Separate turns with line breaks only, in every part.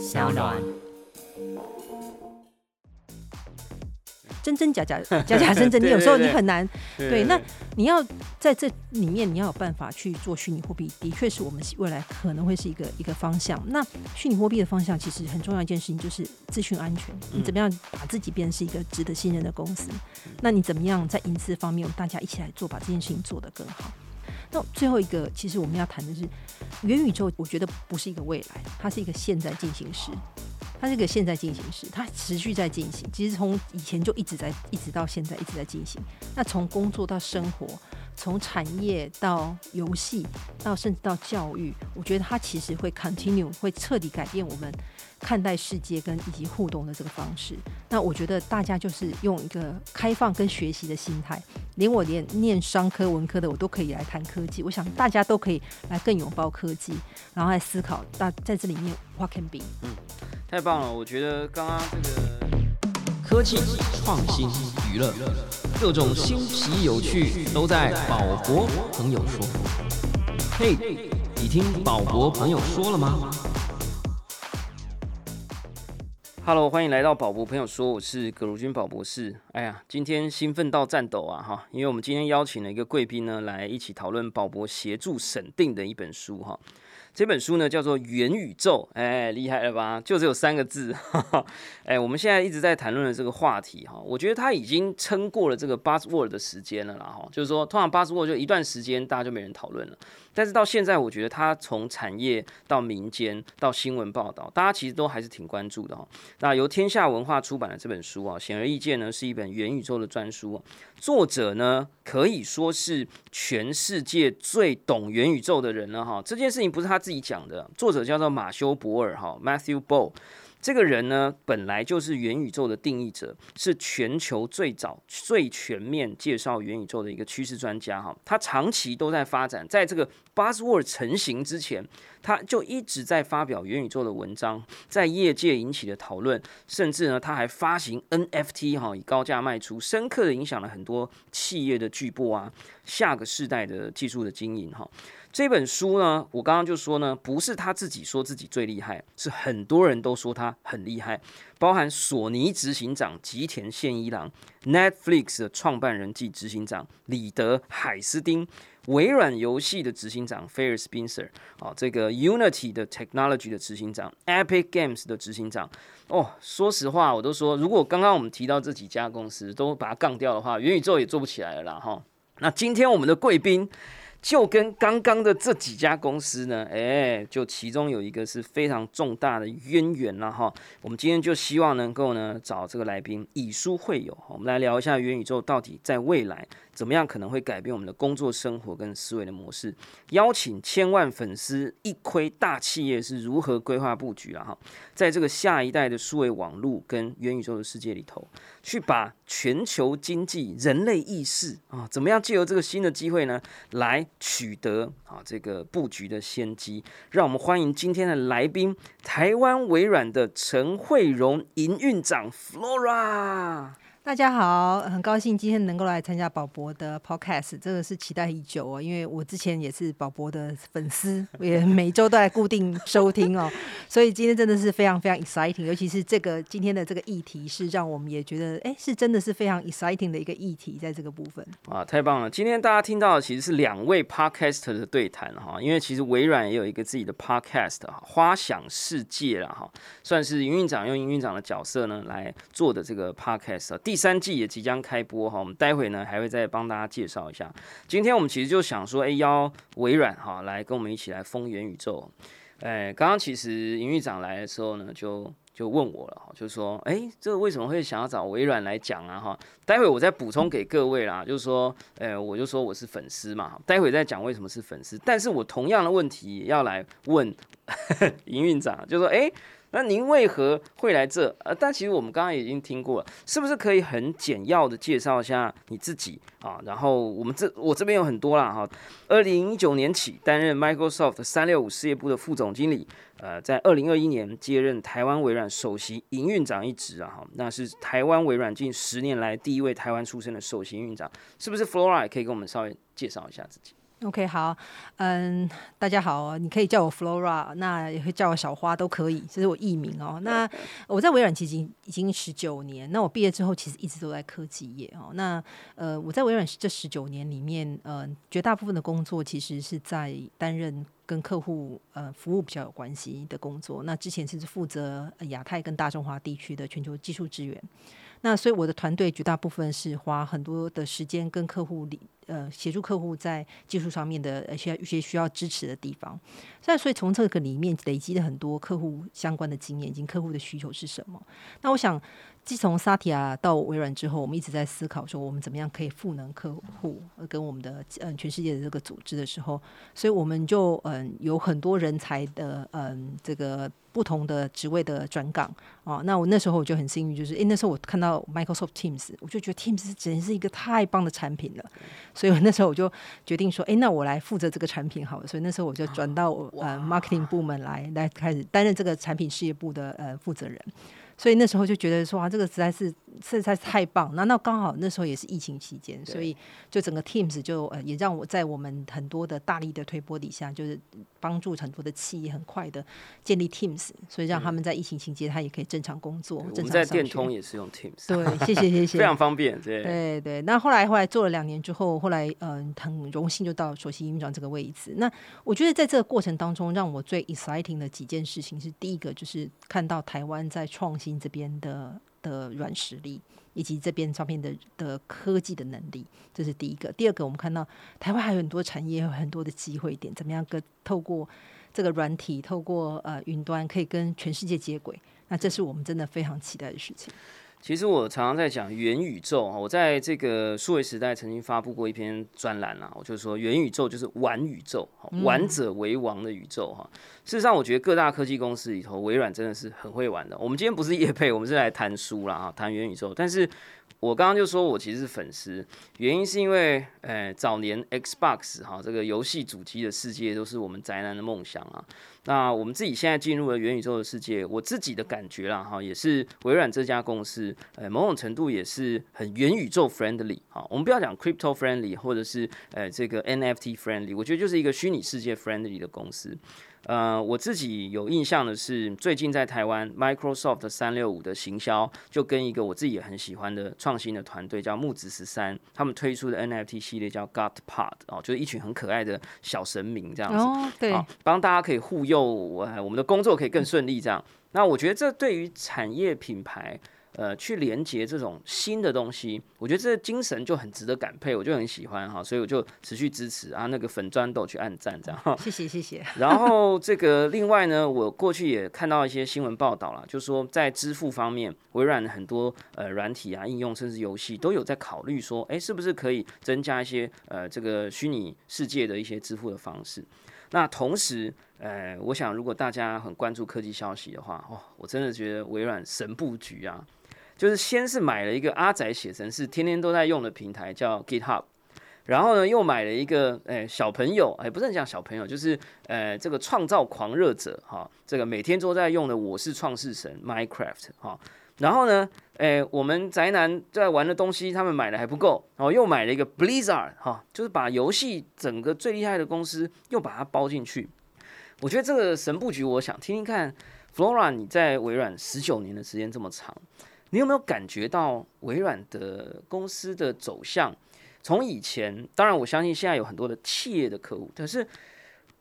小暖。
真真假假，假假真真，你有时候你很难对。那你要在这里面，你要有办法去做虚拟货币，的确是我们未来可能会是一个一个方向。那虚拟货币的方向其实很重要一件事情就是资讯安全。你怎么样把自己变成是一个值得信任的公司？那你怎么样在隐私方面，我们大家一起来做，把这件事情做得更好？那最后一个，其实我们要谈的是元宇宙，我觉得不是一个未来，它是一个现在进行时。它是个现在进行时，它持续在进行。其实从以前就一直在，一直到现在一直在进行。那从工作到生活，从产业到游戏，到甚至到教育，我觉得它其实会 continue，会彻底改变我们看待世界跟以及互动的这个方式。那我觉得大家就是用一个开放跟学习的心态，连我连念商科文科的我都可以来谈科技。我想大家都可以来更拥抱科技，然后来思考大在这里面 what can be。嗯。
太棒了！我觉得刚刚这个
科技创新娱乐，各种新奇有趣都在宝博朋友说。嘿，你听宝博朋友说了吗
？Hello，欢迎来到宝博朋友说，我是葛如君宝博士。哎呀，今天兴奋到颤抖啊！哈，因为我们今天邀请了一个贵宾呢，来一起讨论宝博协助审定的一本书哈。这本书呢叫做《元宇宙》，哎，厉害了吧？就只有三个字，哈哈哎，我们现在一直在谈论的这个话题哈，我觉得它已经撑过了这个 buzzword 的时间了啦哈，就是说，通常 buzzword 就一段时间大家就没人讨论了。但是到现在，我觉得它从产业到民间到新闻报道，大家其实都还是挺关注的哈。那由天下文化出版的这本书啊，显而易见呢，是一本元宇宙的专书。作者呢，可以说是全世界最懂元宇宙的人了哈。这件事情不是他自己讲的，作者叫做马修博尔哈，Matthew Bo。这个人呢，本来就是元宇宙的定义者，是全球最早、最全面介绍元宇宙的一个趋势专家哈。他长期都在发展，在这个 Buzzword 成型之前，他就一直在发表元宇宙的文章，在业界引起的讨论，甚至呢，他还发行 NFT 哈，以高价卖出，深刻的影响了很多企业的巨擘啊，下个世代的技术的经营哈。这本书呢，我刚刚就说呢，不是他自己说自己最厉害，是很多人都说他很厉害，包含索尼执行长吉田宪一郎、Netflix 的创办人暨执行长里德海斯丁、微软游戏的执行长菲尔斯宾塞，啊，这个 Unity 的 Technology 的执行长、Epic Games 的执行长。哦，说实话，我都说，如果刚刚我们提到这几家公司都把它杠掉的话，元宇宙也做不起来了啦，哈。那今天我们的贵宾。就跟刚刚的这几家公司呢，哎，就其中有一个是非常重大的渊源了哈。我们今天就希望能够呢找这个来宾以书会友，我们来聊一下元宇宙到底在未来。怎么样可能会改变我们的工作生活跟思维的模式？邀请千万粉丝一窥大企业是如何规划布局啊！哈，在这个下一代的数位网络跟元宇宙的世界里头，去把全球经济、人类意识啊，怎么样借由这个新的机会呢，来取得啊这个布局的先机？让我们欢迎今天的来宾，台湾微软的陈慧荣营运长 Flora。
大家好，很高兴今天能够来参加宝博的 podcast，这个是期待已久哦，因为我之前也是宝博的粉丝，也每周都来固定收听哦，所以今天真的是非常非常 exciting，尤其是这个今天的这个议题是让我们也觉得，哎，是真的是非常 exciting 的一个议题，在这个部分
啊，太棒了！今天大家听到的其实是两位 podcast 的对谈哈，因为其实微软也有一个自己的 podcast 花想世界了哈，算是营运长用营运长的角色呢来做的这个 podcast。第三季也即将开播哈，我们待会呢还会再帮大家介绍一下。今天我们其实就想说，哎，邀微软哈来跟我们一起来封元宇宙。哎，刚刚其实营运长来的时候呢，就就问我了哈，就说，哎，这个为什么会想要找微软来讲啊？哈，待会我再补充给各位啦，就是说，哎，我就说我是粉丝嘛，待会再讲为什么是粉丝。但是我同样的问题要来问 营运长，就说，哎。那您为何会来这？呃，但其实我们刚刚已经听过了，是不是可以很简要的介绍一下你自己啊？然后我们这我这边有很多啦哈。二零一九年起担任 Microsoft 三六五事业部的副总经理，呃，在二零二一年接任台湾微软首席营运长一职啊哈。那是台湾微软近十年来第一位台湾出身的首席营运长，是不是？Flora 也可以跟我们稍微介绍一下自己。
OK，好，嗯，大家好，你可以叫我 Flora，那也可以叫我小花，都可以，这是我艺名哦。那我在微软其实已经十九年，那我毕业之后其实一直都在科技业哦。那呃，我在微软这十九年里面，呃，绝大部分的工作其实是在担任跟客户呃服务比较有关系的工作。那之前是负责亚太跟大中华地区的全球技术支援。那所以我的团队绝大部分是花很多的时间跟客户里呃协助客户在技术上面的一些一些需要支持的地方。那所以从这个里面累积了很多客户相关的经验，以及客户的需求是什么。那我想。自从萨提亚到微软之后，我们一直在思考说，我们怎么样可以赋能客户跟我们的嗯全世界的这个组织的时候，所以我们就嗯有很多人才的嗯这个不同的职位的转岗啊。那我那时候我就很幸运，就是诶那时候我看到 Microsoft Teams，我就觉得 Teams 简直是一个太棒的产品了，所以我那时候我就决定说，诶，那我来负责这个产品好了。所以那时候我就转到呃 marketing 部门来来开始担任这个产品事业部的呃负责人。所以那时候就觉得说啊，这个实在是实在是太棒。那那刚好那时候也是疫情期间，所以就整个 Teams 就呃也让我在我们很多的大力的推波底下，就是帮助很多的企业很快的建立 Teams，所以让他们在疫情期间他也可以正常工作。我
们在电通也是用 Teams。
对，谢谢谢 谢，
非常方便。对
对对。那后来后来做了两年之后，后来嗯很荣幸就到首席营运长这个位置。那我觉得在这个过程当中，让我最 exciting 的几件事情是第一个就是看到台湾在创新。这边的的软实力，以及这边照片的的科技的能力，这是第一个。第二个，我们看到台湾还有很多产业，有很多的机会点，怎么样跟透过这个软体，透过呃云端，可以跟全世界接轨？那这是我们真的非常期待的事情。
其实我常常在讲元宇宙啊，我在这个数位时代曾经发布过一篇专栏啊，我就说元宇宙就是玩宇宙，玩者为王的宇宙哈。事实上，我觉得各大科技公司里头，微软真的是很会玩的。我们今天不是叶配，我们是来谈书啦哈，谈元宇宙。但是我刚刚就说我其实是粉丝，原因是因为，诶，早年 Xbox 哈这个游戏主机的世界都是我们宅男的梦想啊。那我们自己现在进入了元宇宙的世界，我自己的感觉啦哈，也是微软这家公司，呃，某种程度也是很元宇宙 friendly 哈。我们不要讲 crypto friendly，或者是呃这个 NFT friendly，我觉得就是一个虚拟世界 friendly 的公司。呃，我自己有印象的是，最近在台湾，Microsoft 三六五的行销就跟一个我自己也很喜欢的创新的团队叫木子十三，他们推出的 NFT 系列叫 God Pod 哦，就是一群很可爱的小神明这样子，
对，
帮大家可以护佑我我们的工作可以更顺利这样。那我觉得这对于产业品牌。呃，去连接这种新的东西，我觉得这个精神就很值得感佩，我就很喜欢哈，所以我就持续支持啊，那个粉砖都去按赞这样。
谢谢谢谢。
然后这个另外呢，我过去也看到一些新闻报道了，就说在支付方面，微软很多呃软体啊、应用甚至游戏都有在考虑说，哎，是不是可以增加一些呃这个虚拟世界的一些支付的方式？那同时，呃，我想如果大家很关注科技消息的话，哦，我真的觉得微软神布局啊。就是先是买了一个阿仔写程式天天都在用的平台叫 GitHub，然后呢又买了一个诶小朋友，哎不是讲小朋友，就是呃这个创造狂热者哈，这个每天都在用的我是创世神 Minecraft 哈，然后呢诶我们宅男在玩的东西他们买的还不够，然后又买了一个 Blizzard 哈，就是把游戏整个最厉害的公司又把它包进去，我觉得这个神布局，我想听听看，Flora 你在微软十九年的时间这么长。你有没有感觉到微软的公司的走向？从以前，当然我相信现在有很多的企业的客户，可是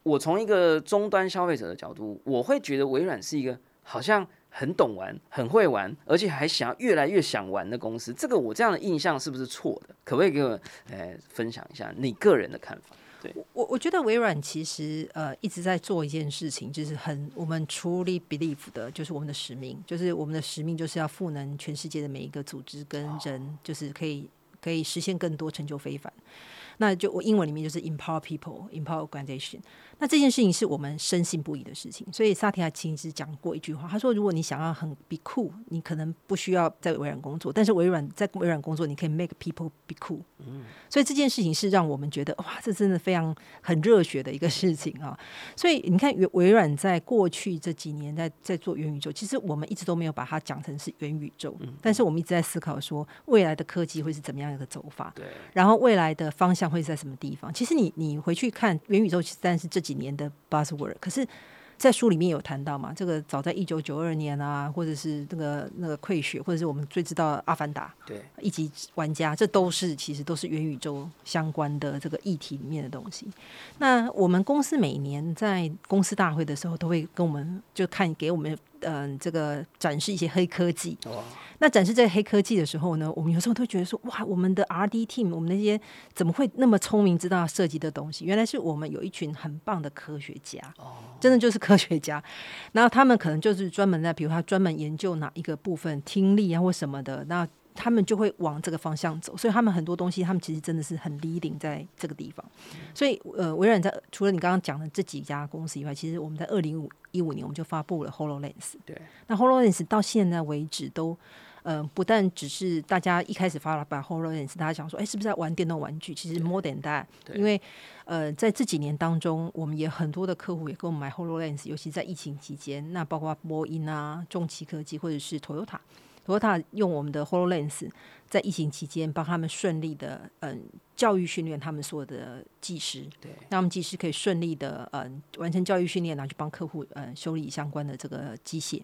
我从一个终端消费者的角度，我会觉得微软是一个好像很懂玩、很会玩，而且还想要越来越想玩的公司。这个我这样的印象是不是错的？可不可以给我呃分享一下你个人的看法？
我我觉得微软其实呃一直在做一件事情，就是很我们 truly believe 的，就是我们的使命，就是我们的使命就是要赋能全世界的每一个组织跟人，就是可以可以实现更多成就非凡。那就我英文里面就是 empower people, empower organization。那这件事情是我们深信不疑的事情，所以萨提亚其实讲过一句话，他说：“如果你想要很 be cool，你可能不需要在微软工作，但是微软在微软工作，你可以 make people be cool。”嗯，所以这件事情是让我们觉得哇，这真的非常很热血的一个事情啊！所以你看，微微软在过去这几年在在做元宇宙，其实我们一直都没有把它讲成是元宇宙，但是我们一直在思考说未来的科技会是怎么样一个走法，
对，
然后未来的方向会在什么地方？其实你你回去看元宇宙，其实但是这几年的 buzzword，可是，在书里面有谈到嘛？这个早在一九九二年啊，或者是那个那个溃血，或者是我们最知道阿凡达，
对，
一级玩家，这都是其实都是元宇宙相关的这个议题里面的东西。那我们公司每年在公司大会的时候，都会跟我们就看给我们嗯这个展示一些黑科技。那展示这个黑科技的时候呢，我们有时候都觉得说，哇，我们的 R D team，我们那些怎么会那么聪明，知道设计的东西？原来是我们有一群很棒的科学家，真的就是科学家。然后他们可能就是专门在，比如他专门研究哪一个部分听力啊或什么的，那他们就会往这个方向走。所以他们很多东西，他们其实真的是很 leading 在这个地方。所以呃，微软在除了你刚刚讲的这几家公司以外，其实我们在二零五一五年我们就发布了 Hololens。
对，
那 Hololens 到现在为止都。呃，不但只是大家一开始发了把 Hololens，大家想说，哎，是不是在玩电动玩具？其实 more than that，因为呃，在这几年当中，我们也很多的客户也给我们买 Hololens，尤其在疫情期间，那包括波音啊、重汽科技或者是用我们的 Hololens 在疫情期间帮他们顺利的嗯教育训练他们所有的技师，
对，
那我们技师可以顺利的嗯完成教育训练，然后去帮客户嗯修理相关的这个机械。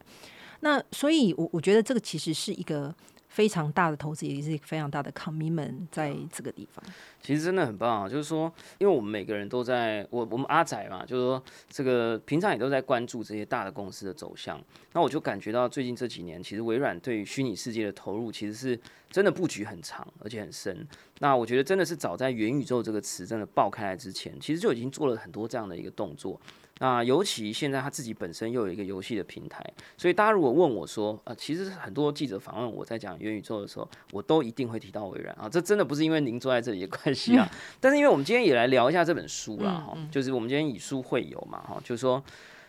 那所以，我我觉得这个其实是一个非常大的投资，也是非常大的 commitment 在这个地方。
其实真的很棒啊！就是说，因为我们每个人都在，我我们阿仔嘛，就是说，这个平常也都在关注这些大的公司的走向。那我就感觉到最近这几年，其实微软对于虚拟世界的投入，其实是真的布局很长，而且很深。那我觉得真的是早在元宇宙这个词真的爆开来之前，其实就已经做了很多这样的一个动作。那尤其现在他自己本身又有一个游戏的平台，所以大家如果问我说，呃，其实很多记者访问我在讲元宇宙的时候，我都一定会提到微软啊。这真的不是因为您坐在这里的关系啊，但是因为我们今天也来聊一下这本书啦，哈，就是我们今天以书会友嘛，哈，就是说，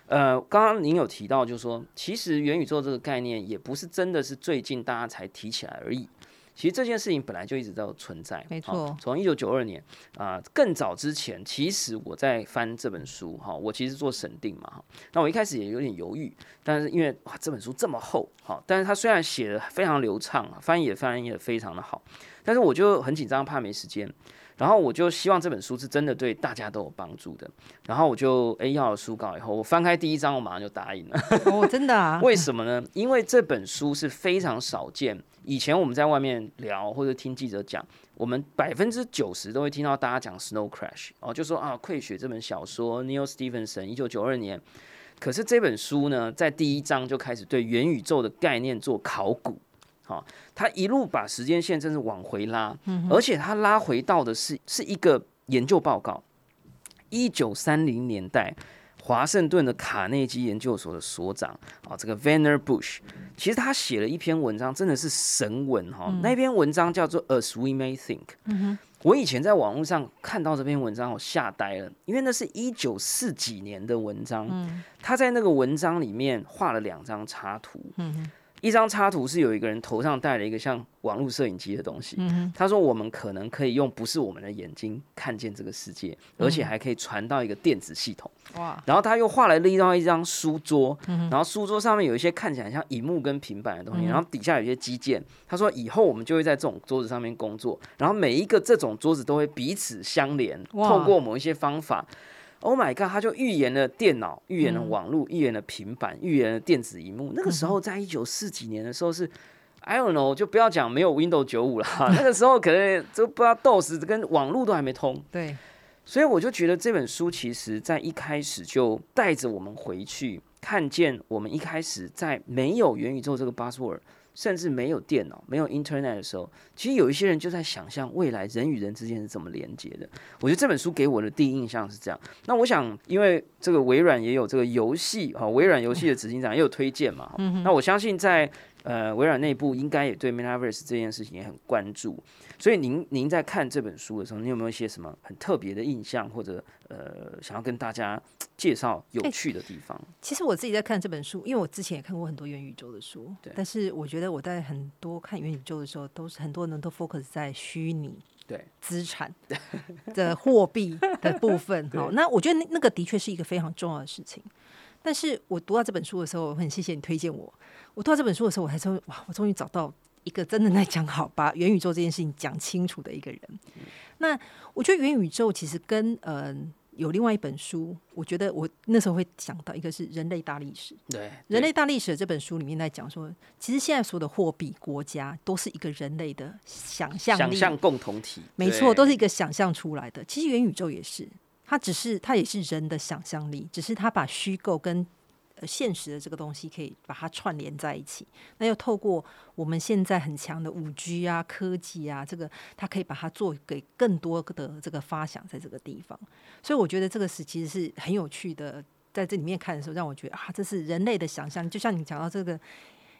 呃，刚刚您有提到，就是说，其实元宇宙这个概念也不是真的是最近大家才提起来而已。其实这件事情本来就一直都存在，
没错。
从一九九二年啊，更早之前，其实我在翻这本书哈，我其实做审定嘛哈。那我一开始也有点犹豫，但是因为哇，这本书这么厚好，但是它虽然写的非常流畅，翻译也翻译的非常的好，但是我就很紧张，怕没时间。然后我就希望这本书是真的对大家都有帮助的。然后我就诶要了书稿以后，我翻开第一章，我马上就答应了。
哦，真的啊？
为什么呢？因为这本书是非常少见。以前我们在外面聊或者听记者讲，我们百分之九十都会听到大家讲《Snow Crash》哦，就说啊，《溃雪》这本小说，Neil Stephenson 一九九二年。可是这本书呢，在第一章就开始对元宇宙的概念做考古。好，他一路把时间线真是往回拉，而且他拉回到的是是一个研究报告，一九三零年代。华盛顿的卡内基研究所的所长啊，这个 Vanner Bush，其实他写了一篇文章，真的是神文哈。那篇文章叫做 As We May Think。我以前在网络上看到这篇文章，我吓呆了，因为那是一九四几年的文章。他在那个文章里面画了两张插图。一张插图是有一个人头上戴了一个像网络摄影机的东西。他说：“我们可能可以用不是我们的眼睛看见这个世界，而且还可以传到一个电子系统。”哇！然后他又画了另外一张书桌，然后书桌上面有一些看起来像荧幕跟平板的东西，然后底下有一些基建。他说：“以后我们就会在这种桌子上面工作，然后每一个这种桌子都会彼此相连，透过某一些方法。” Oh my god！他就预言了电脑，预言了网络，预言了平板，预言了电子荧幕。那个时候，在一九四几年的时候是，I don't know，就不要讲没有 Windows 九五了。那个时候可能都不知道 DOS 跟网络都还没通。
对，
所以我就觉得这本书其实在一开始就带着我们回去，看见我们一开始在没有元宇宙这个 buzzword 甚至没有电脑、没有 Internet 的时候，其实有一些人就在想象未来人与人之间是怎么连接的。我觉得这本书给我的第一印象是这样。那我想，因为这个微软也有这个游戏哈，微软游戏的执行长也有推荐嘛。那我相信在呃微软内部应该也对 Metaverse 这件事情也很关注。所以您您在看这本书的时候，你有没有一些什么很特别的印象，或者呃想要跟大家介绍有趣的地方？
其实我自己在看这本书，因为我之前也看过很多元宇宙的书，对。但是我觉得我在很多看元宇宙的时候，都是很多人都 focus 在虚拟
对
资产的货币的部分。好，那我觉得那那个的确是一个非常重要的事情。但是我读到这本书的时候，我很谢谢你推荐我。我读到这本书的时候，我还说哇，我终于找到。一个真的在讲好把元宇宙这件事情讲清楚的一个人，那我觉得元宇宙其实跟呃有另外一本书，我觉得我那时候会想到一个是人类大历史。
对，
人类大历史这本书里面在讲说，其实现在所有的货币、国家都是一个人类的想象
想象共同体，
没错，都是一个想象出来的。其实元宇宙也是，它只是它也是人的想象力，只是它把虚构跟。现实的这个东西可以把它串联在一起，那又透过我们现在很强的五 G 啊、科技啊，这个它可以把它做给更多的这个发想在这个地方。所以我觉得这个是其实是很有趣的，在这里面看的时候，让我觉得啊，这是人类的想象。就像你讲到这个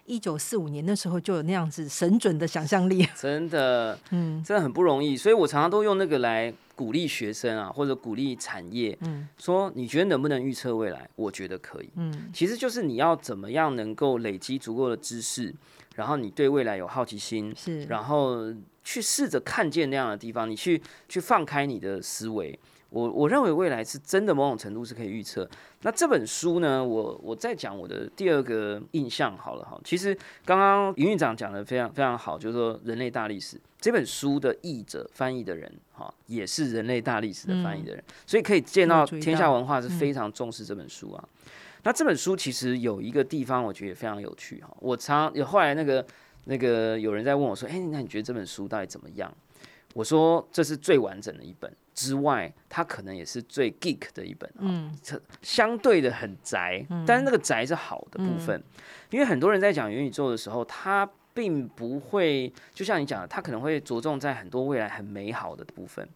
一九四五年那时候就有那样子神准的想象力，
真的，嗯，真的很不容易。所以我常常都用那个来。鼓励学生啊，或者鼓励产业，嗯，说你觉得能不能预测未来？我觉得可以，嗯，其实就是你要怎么样能够累积足够的知识，然后你对未来有好奇心，
是，
然后去试着看见那样的地方，你去去放开你的思维。我我认为未来是真的某种程度是可以预测。那这本书呢，我我再讲我的第二个印象好了哈。其实刚刚营运长讲的非常非常好，就是说人类大历史这本书的译者翻译的人哈，也是人类大历史的翻译的人，所以可以见到天下文化是非常重视这本书啊。那这本书其实有一个地方我觉得也非常有趣哈。我常有后来那个那个有人在问我说，哎，那你觉得这本书到底怎么样？我说这是最完整的一本。之外，它可能也是最 geek 的一本，嗯，相对的很宅，但是那个宅是好的部分，因为很多人在讲元宇宙的时候，他并不会，就像你讲的，他可能会着重在很多未来很美好的部分，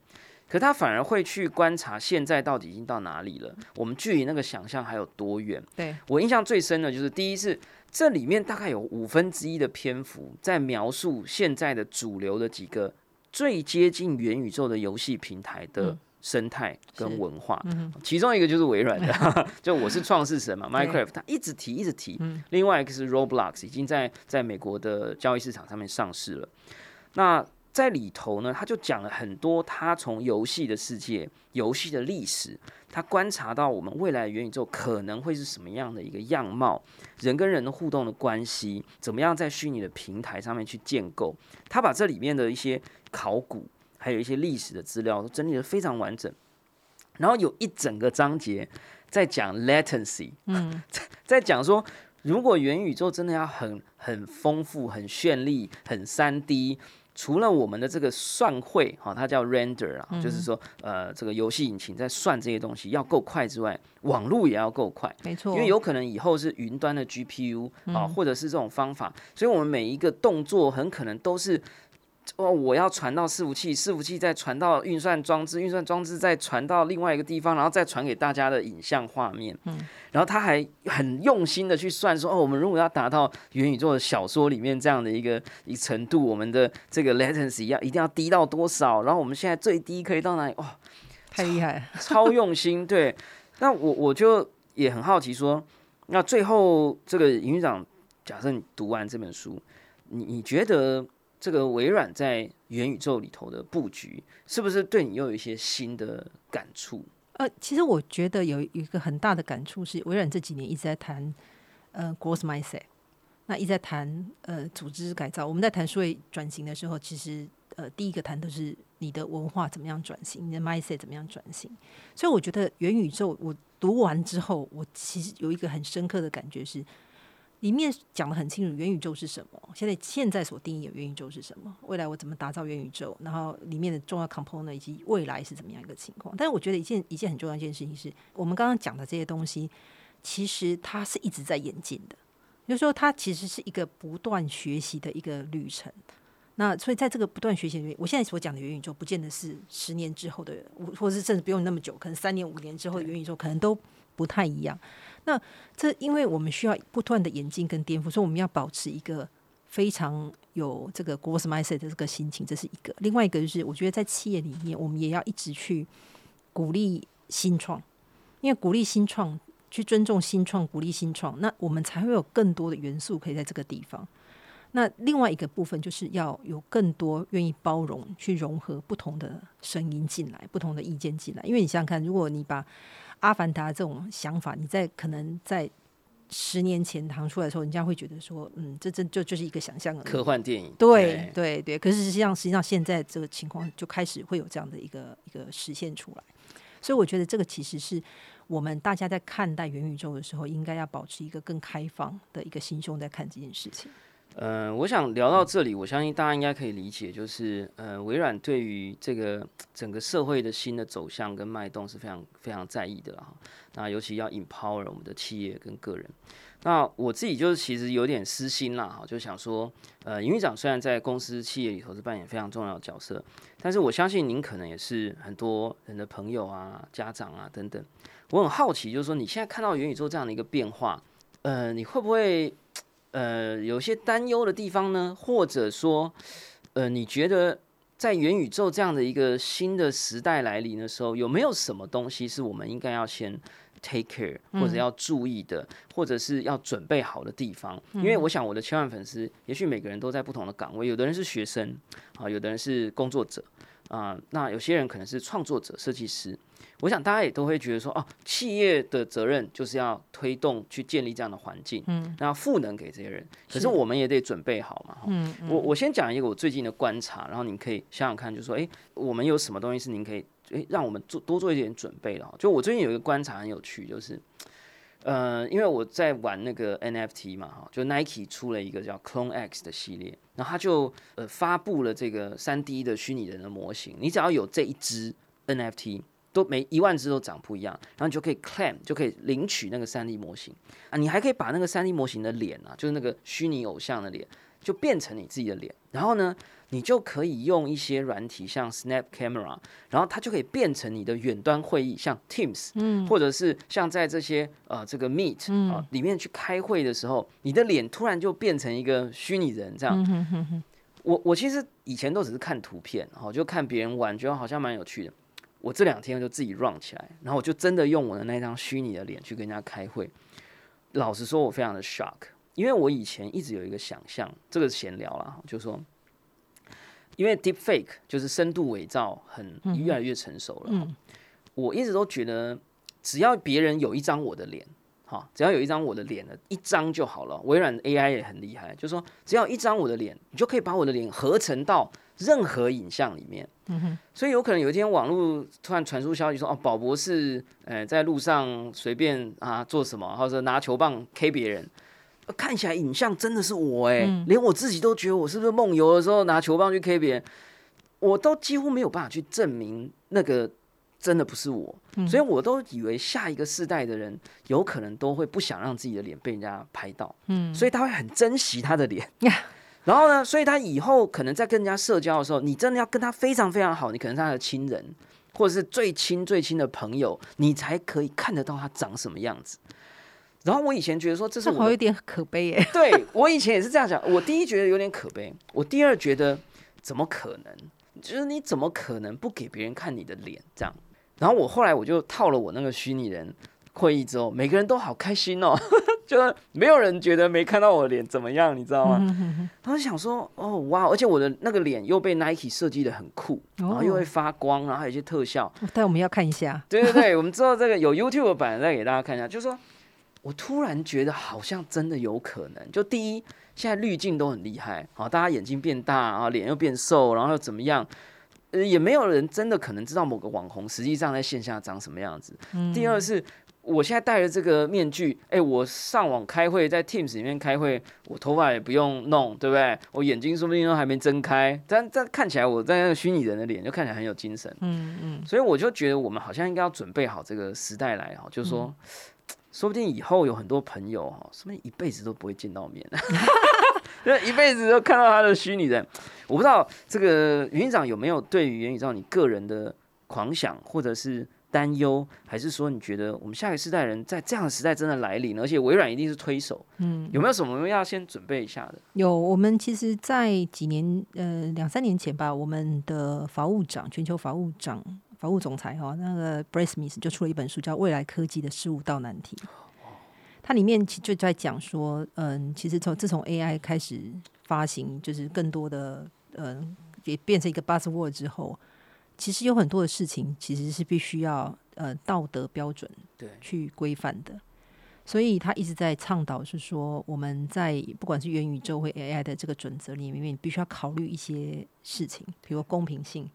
可他反而会去观察现在到底已经到哪里了，我们距离那个想象还有多远？
对
我印象最深的就是，第一是这里面大概有五分之一的篇幅在描述现在的主流的几个。最接近元宇宙的游戏平台的生态跟文化，其中一个就是微软的，就我是创世神嘛，Minecraft，他一直提一直提。另外一个是 Roblox，已经在在美国的交易市场上面上市了。那在里头呢，他就讲了很多，他从游戏的世界、游戏的历史，他观察到我们未来元宇宙可能会是什么样的一个样貌，人跟人的互动的关系，怎么样在虚拟的平台上面去建构。他把这里面的一些考古，还有一些历史的资料都整理的非常完整。然后有一整个章节在讲 latency，嗯，在 在讲说，如果元宇宙真的要很很丰富、很绚丽、很三 D。除了我们的这个算会，哈，它叫 render 啊，就是说，呃，这个游戏引擎在算这些东西要够快之外，网络也要够快，
没错，
因为有可能以后是云端的 GPU 啊，或者是这种方法，所以我们每一个动作很可能都是。哦，我要传到伺服器，伺服器再传到运算装置，运算装置再传到另外一个地方，然后再传给大家的影像画面。嗯，然后他还很用心的去算，说哦，我们如果要达到元宇宙的小说里面这样的一个一程度，我们的这个 latency 要一定要低到多少？然后我们现在最低可以到哪里？哇，
太厉害，
超用心。对，那我我就也很好奇，说那最后这个营运长，假设你读完这本书，你你觉得？这个微软在元宇宙里头的布局，是不是对你又有一些新的感触？
呃，其实我觉得有一个很大的感触是，微软这几年一直在谈呃 growth mindset，那一直在谈呃组织改造。我们在谈数位转型的时候，其实呃第一个谈的是你的文化怎么样转型，你的 mindset 怎么样转型。所以我觉得元宇宙，我读完之后，我其实有一个很深刻的感觉是。里面讲的很清楚，元宇宙是什么？现在现在所定义的元宇宙是什么？未来我怎么打造元宇宙？然后里面的重要 component 以及未来是怎么样一个情况？但是我觉得一件一件很重要一件事情是，我们刚刚讲的这些东西，其实它是一直在演进的。就是说它其实是一个不断学习的一个旅程。那所以在这个不断学习里面，我现在所讲的元宇宙，不见得是十年之后的，或者是甚至不用那么久，可能三年五年之后的元宇宙可能都不太一样。那这因为我们需要不断的演进跟颠覆，所以我们要保持一个非常有这个 growth mindset 的这个心情，这是一个。另外一个就是，我觉得在企业里面，我们也要一直去鼓励新创，因为鼓励新创，去尊重新创，鼓励新创，那我们才会有更多的元素可以在这个地方。那另外一个部分就是要有更多愿意包容、去融合不同的声音进来、不同的意见进来。因为你想想看，如果你把阿凡达这种想法，你在可能在十年前谈出来的时候，人家会觉得说，嗯，这这就就是一个想象的
科幻电影。
对对对，可是实际上实际上现在这个情况就开始会有这样的一个一个实现出来。所以我觉得这个其实是我们大家在看待元宇宙的时候，应该要保持一个更开放的一个心胸在看这件事情。
呃，我想聊到这里，我相信大家应该可以理解，就是呃，微软对于这个整个社会的新的走向跟脉动是非常非常在意的哈。那尤其要 empower 我们的企业跟个人。那我自己就是其实有点私心啦哈，就想说，呃，营运长虽然在公司企业里头是扮演非常重要的角色，但是我相信您可能也是很多人的朋友啊、家长啊等等。我很好奇，就是说你现在看到元宇宙这样的一个变化，呃，你会不会？呃，有些担忧的地方呢，或者说，呃，你觉得在元宇宙这样的一个新的时代来临的时候，有没有什么东西是我们应该要先 take care 或者要注意的，或者是要准备好的地方？因为我想我的千万粉丝，也许每个人都在不同的岗位，有的人是学生啊，有的人是工作者啊，那有些人可能是创作者、设计师。我想大家也都会觉得说，哦，企业的责任就是要推动去建立这样的环境，嗯，那赋能给这些人。可是我们也得准备好嘛，嗯，我我先讲一个我最近的观察，然后您可以想想看，就说，哎，我们有什么东西是您可以，哎，让我们做多做一点准备的。就我最近有一个观察很有趣，就是，呃，因为我在玩那个 NFT 嘛，哈，就 Nike 出了一个叫 Clone X 的系列，然后他就呃发布了这个三 D 的虚拟人的模型，你只要有这一只 NFT。都每一万只都长不一样，然后你就可以 claim 就可以领取那个三 D 模型啊，你还可以把那个三 D 模型的脸啊，就是那个虚拟偶像的脸，就变成你自己的脸。然后呢，你就可以用一些软体，像 Snap Camera，然后它就可以变成你的远端会议，像 Teams，嗯，或者是像在这些呃这个 Meet 啊里面去开会的时候，你的脸突然就变成一个虚拟人这样。我我其实以前都只是看图片，哦，就看别人玩，觉得好像蛮有趣的。我这两天就自己 run 起来，然后我就真的用我的那张虚拟的脸去跟人家开会。老实说，我非常的 shock，因为我以前一直有一个想象，这个闲聊啦，就说，因为 deep fake 就是深度伪造，很越来越成熟了。我一直都觉得，只要别人有一张我的脸，哈，只要有一张我的脸的一张就好了。微软 AI 也很厉害，就是说只要一张我的脸，你就可以把我的脸合成到。任何影像里面，所以有可能有一天网络突然传出消息说，哦，宝博士，呃，在路上随便啊做什么，或者拿球棒 K 别人，看起来影像真的是我，哎，连我自己都觉得我是不是梦游的时候拿球棒去 K 别人，我都几乎没有办法去证明那个真的不是我，所以我都以为下一个世代的人有可能都会不想让自己的脸被人家拍到，嗯，所以他会很珍惜他的脸。然后呢？所以他以后可能在跟人家社交的时候，你真的要跟他非常非常好，你可能是他的亲人，或者是最亲最亲的朋友，你才可以看得到他长什么样子。然后我以前觉得说这是
我有点可悲耶。
对我以前也是这样想。我第一觉得有点可悲，我第二觉得怎么可能？就是你怎么可能不给别人看你的脸这样？然后我后来我就套了我那个虚拟人。会议之后，每个人都好开心哦，就是没有人觉得没看到我的脸怎么样，你知道吗？他就想说，哦哇，而且我的那个脸又被 Nike 设计的很酷，然后又会发光，然后还有一些特效。
但我们要看一下。
对对对，我们知道这个有 YouTube 版再给大家看一下。就是说我突然觉得好像真的有可能。就第一，现在滤镜都很厉害，好，大家眼睛变大啊，脸又变瘦，然后又怎么样？呃，也没有人真的可能知道某个网红实际上在线下长什么样子。第二是。我现在戴着这个面具，哎，我上网开会，在 Teams 里面开会，我头发也不用弄，对不对？我眼睛说不定都还没睁开，但但看起来我在那个虚拟人的脸就看起来很有精神，嗯嗯。所以我就觉得我们好像应该要准备好这个时代来哈，就是说，说不定以后有很多朋友哈，说不定一辈子都不会见到面，就 一辈子都看到他的虚拟人。我不知道这个云长有没有对于元宇宙你个人的狂想，或者是？担忧，还是说你觉得我们下一个时代人在这样的时代真的来临，而且微软一定是推手？嗯，有没有什么要先准备一下的？
有，我们其实，在几年呃两三年前吧，我们的法务长、全球法务长、法务总裁哈，那个 Bryce Smith 就出了一本书，叫《未来科技的事物到难题》。它里面就在讲说，嗯，其实从自从 AI 开始发行，就是更多的嗯，也变成一个 buzzword 之后。其实有很多的事情，其实是必须要呃道德标准
对
去规范的，所以他一直在倡导是说，我们在不管是元宇宙或 AI 的这个准则里面，你必须要考虑一些事情，比如公平性、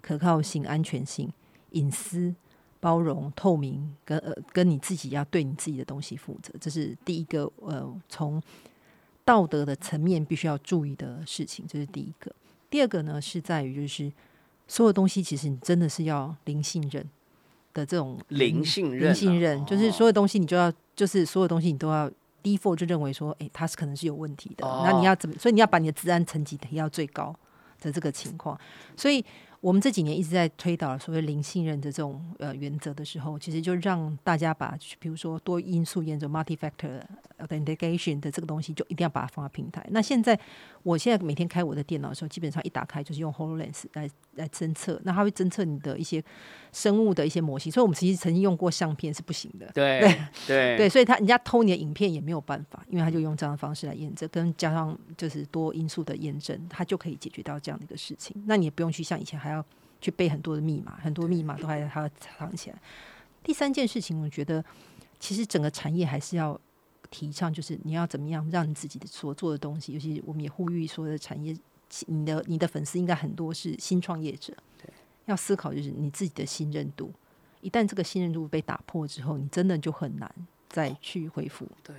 可靠性、安全性、隐私、包容、透明，跟呃跟你自己要对你自己的东西负责，这是第一个呃从道德的层面必须要注意的事情，这是第一个。第二个呢是在于就是。所有东西其实你真的是要零信任的这种
零信任，
零信任就是所有东西你就要，就是所有东西你都要 default 就认为说，哎，它是可能是有问题的。那你要怎么？所以你要把你的治安层级提到最高的这个情况。所以我们这几年一直在推导所谓零信任的这种呃原则的时候，其实就让大家把比如说多因素验证 （multi-factor authentication） 的这个东西，就一定要把它放在平台。那现在我现在每天开我的电脑的时候，基本上一打开就是用 Hololens 来。来侦测，那它会侦测你的一些生物的一些模型，所以我们其实曾经用过相片是不行的。
对对
对，所以他人家偷你的影片也没有办法，因为他就用这样的方式来验证，跟加上就是多因素的验证，它就可以解决到这样的一个事情。那你也不用去像以前还要去背很多的密码，很多密码都还要它藏起来。第三件事情，我觉得其实整个产业还是要提倡，就是你要怎么样让你自己的所做的东西，尤其我们也呼吁所有的产业。你的你的粉丝应该很多是新创业者，
对，
要思考就是你自己的信任度，一旦这个信任度被打破之后，你真的就很难再去恢复。
对，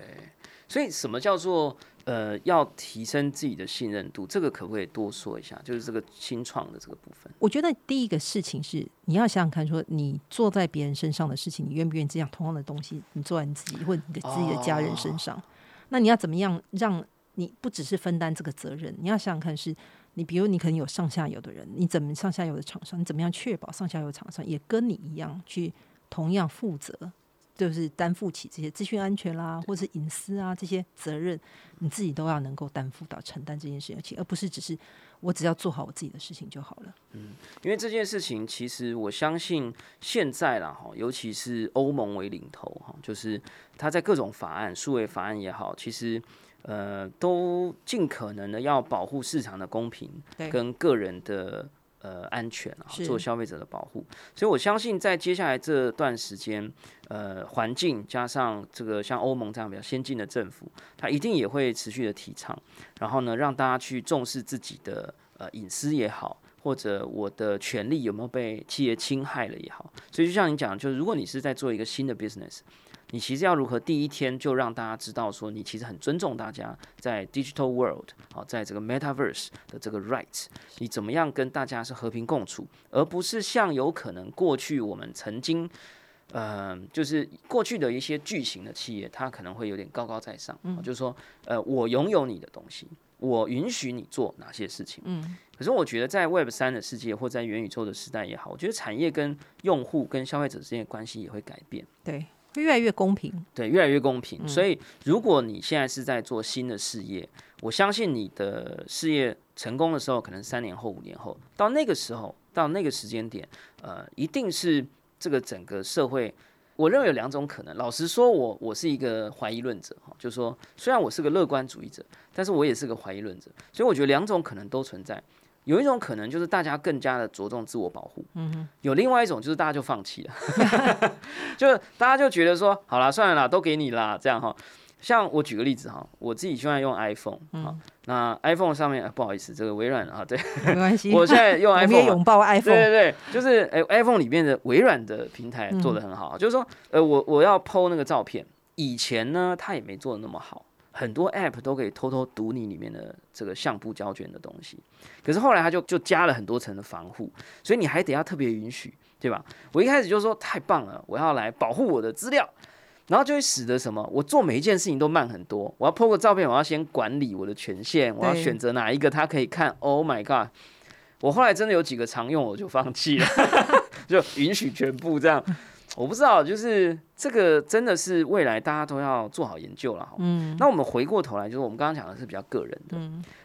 所以什么叫做呃要提升自己的信任度？这个可不可以多说一下？就是这个新创的这个部分。
我觉得第一个事情是你要想想看，说你做在别人身上的事情，你愿不愿意这样同样的东西，你做在你自己或者你的自己的家人身上？那你要怎么样让？你不只是分担这个责任，你要想想看，是你比如你可能有上下游的人，你怎么上下游的厂商，你怎么样确保上下游厂商也跟你一样去同样负责，就是担负起这些资讯安全啦，或者是隐私啊这些责任，你自己都要能够担负到承担这件事情，而不是只是我只要做好我自己的事情就好了。
嗯，因为这件事情其实我相信现在啦哈，尤其是欧盟为领头哈，就是他在各种法案、数位法案也好，其实。呃，都尽可能的要保护市场的公平跟个人的呃安全啊，做消费者的保护。所以我相信，在接下来这段时间，呃，环境加上这个像欧盟这样比较先进的政府，它一定也会持续的提倡，然后呢，让大家去重视自己的呃隐私也好，或者我的权利有没有被企业侵害了也好。所以就像你讲，就是如果你是在做一个新的 business。你其实要如何第一天就让大家知道说你其实很尊重大家在 digital world 好，在这个 metaverse 的这个 rights，你怎么样跟大家是和平共处，而不是像有可能过去我们曾经，呃，就是过去的一些巨型的企业，它可能会有点高高在上，嗯，就是说，呃，我拥有你的东西，我允许你做哪些事情，嗯，可是我觉得在 Web 三的世界或在元宇宙的时代也好，我觉得产业跟用户跟消费者之间的关系也会改变，
对。越来越公平，
对，越来越公平。所以，如果你现在是在做新的事业，我相信你的事业成功的时候，可能三年后、五年后，到那个时候，到那个时间点，呃，一定是这个整个社会，我认为有两种可能。老实说，我我是一个怀疑论者哈，就是说，虽然我是个乐观主义者，但是我也是个怀疑论者，所以我觉得两种可能都存在。有一种可能就是大家更加的着重自我保护，嗯哼，有另外一种就是大家就放弃了，就大家就觉得说好了算了啦，都给你啦，这样哈。像我举个例子哈，我自己现在用 iPhone，嗯，那 iPhone 上面不好意思，这个微软啊，对，
没关系，
我现在用 iPhone，
拥抱 iPhone，
对对对，就是哎，iPhone 里面的微软的平台做的很好，就是说呃，我我要 PO 那个照片，以前呢它也没做的那么好。很多 App 都可以偷偷读你里面的这个相簿胶卷的东西，可是后来他就就加了很多层的防护，所以你还得要特别允许，对吧？我一开始就说太棒了，我要来保护我的资料，然后就会使得什么？我做每一件事情都慢很多。我要 po 个照片，我要先管理我的权限，我要选择哪一个他可以看。Oh my god！我后来真的有几个常用，我就放弃了，就允许全部这样。我不知道，就是这个真的是未来大家都要做好研究了。嗯，那我们回过头来，就是我们刚刚讲的是比较个人的，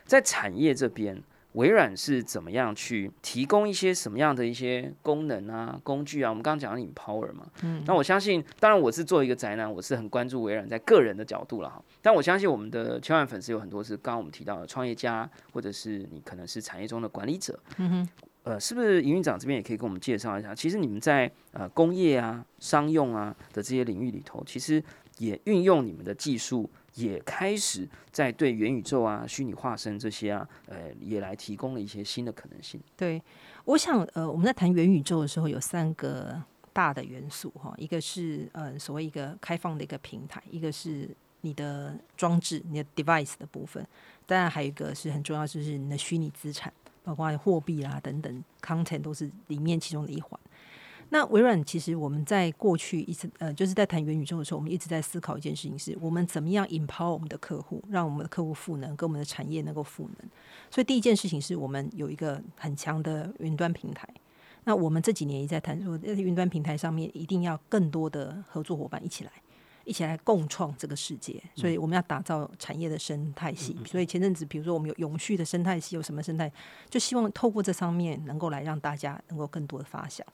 在产业这边。微软是怎么样去提供一些什么样的一些功能啊、工具啊？我们刚刚讲的 Empower 嘛，嗯，那我相信，当然我是做一个宅男，我是很关注微软在个人的角度了哈。但我相信我们的千万粉丝有很多是刚刚我们提到的创业家，或者是你可能是产业中的管理者，嗯哼，呃，是不是营运长这边也可以跟我们介绍一下？其实你们在呃工业啊、商用啊的这些领域里头，其实也运用你们的技术。也开始在对元宇宙啊、虚拟化身这些啊，呃，也来提供了一些新的可能性。
对，我想，呃，我们在谈元宇宙的时候，有三个大的元素哈，一个是呃，所谓一个开放的一个平台，一个是你的装置、你的 device 的部分，当然还有一个是很重要，就是你的虚拟资产，包括货币啦等等，content 都是里面其中的一环。那微软其实我们在过去一直呃，就是在谈元宇宙的时候，我们一直在思考一件事情：是我们怎么样 empower 我们的客户，让我们的客户赋能，跟我们的产业能够赋能。所以第一件事情是我们有一个很强的云端平台。那我们这几年也在谈说，云端平台上面一定要更多的合作伙伴一起来，一起来共创这个世界。所以我们要打造产业的生态系。所以前阵子，比如说我们有永续的生态系，有什么生态，就希望透过这方面能够来让大家能够更多的发想。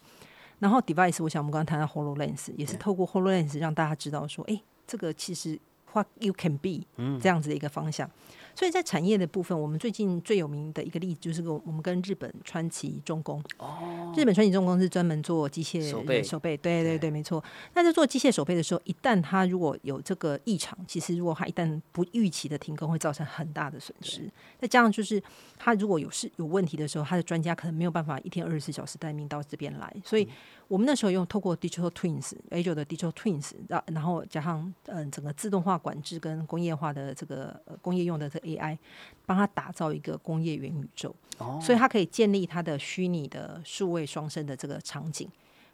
然后 device，我想我们刚刚谈到 Hololens，也是透过 Hololens 让大家知道说，哎，这个其实 what you can be 这样子的一个方向。所以在产业的部分，我们最近最有名的一个例子就是跟我们跟日本川崎重工哦，日本川崎重工是专门做机械
手背，
手背，对对对，没错。那在做机械手背的时候，一旦它如果有这个异常，其实如果它一旦不预期的停工，会造成很大的损失。再加上就是它如果有事有问题的时候，它的专家可能没有办法一天二十四小时待命到这边来，所以。我们那时候用透过 Digital Twins，Azure 的 Digital Twins，然然后加上嗯整个自动化管制跟工业化的这个呃工业用的这 AI，帮他打造一个工业元宇宙，所以他可以建立他的虚拟的数位双生的这个场景，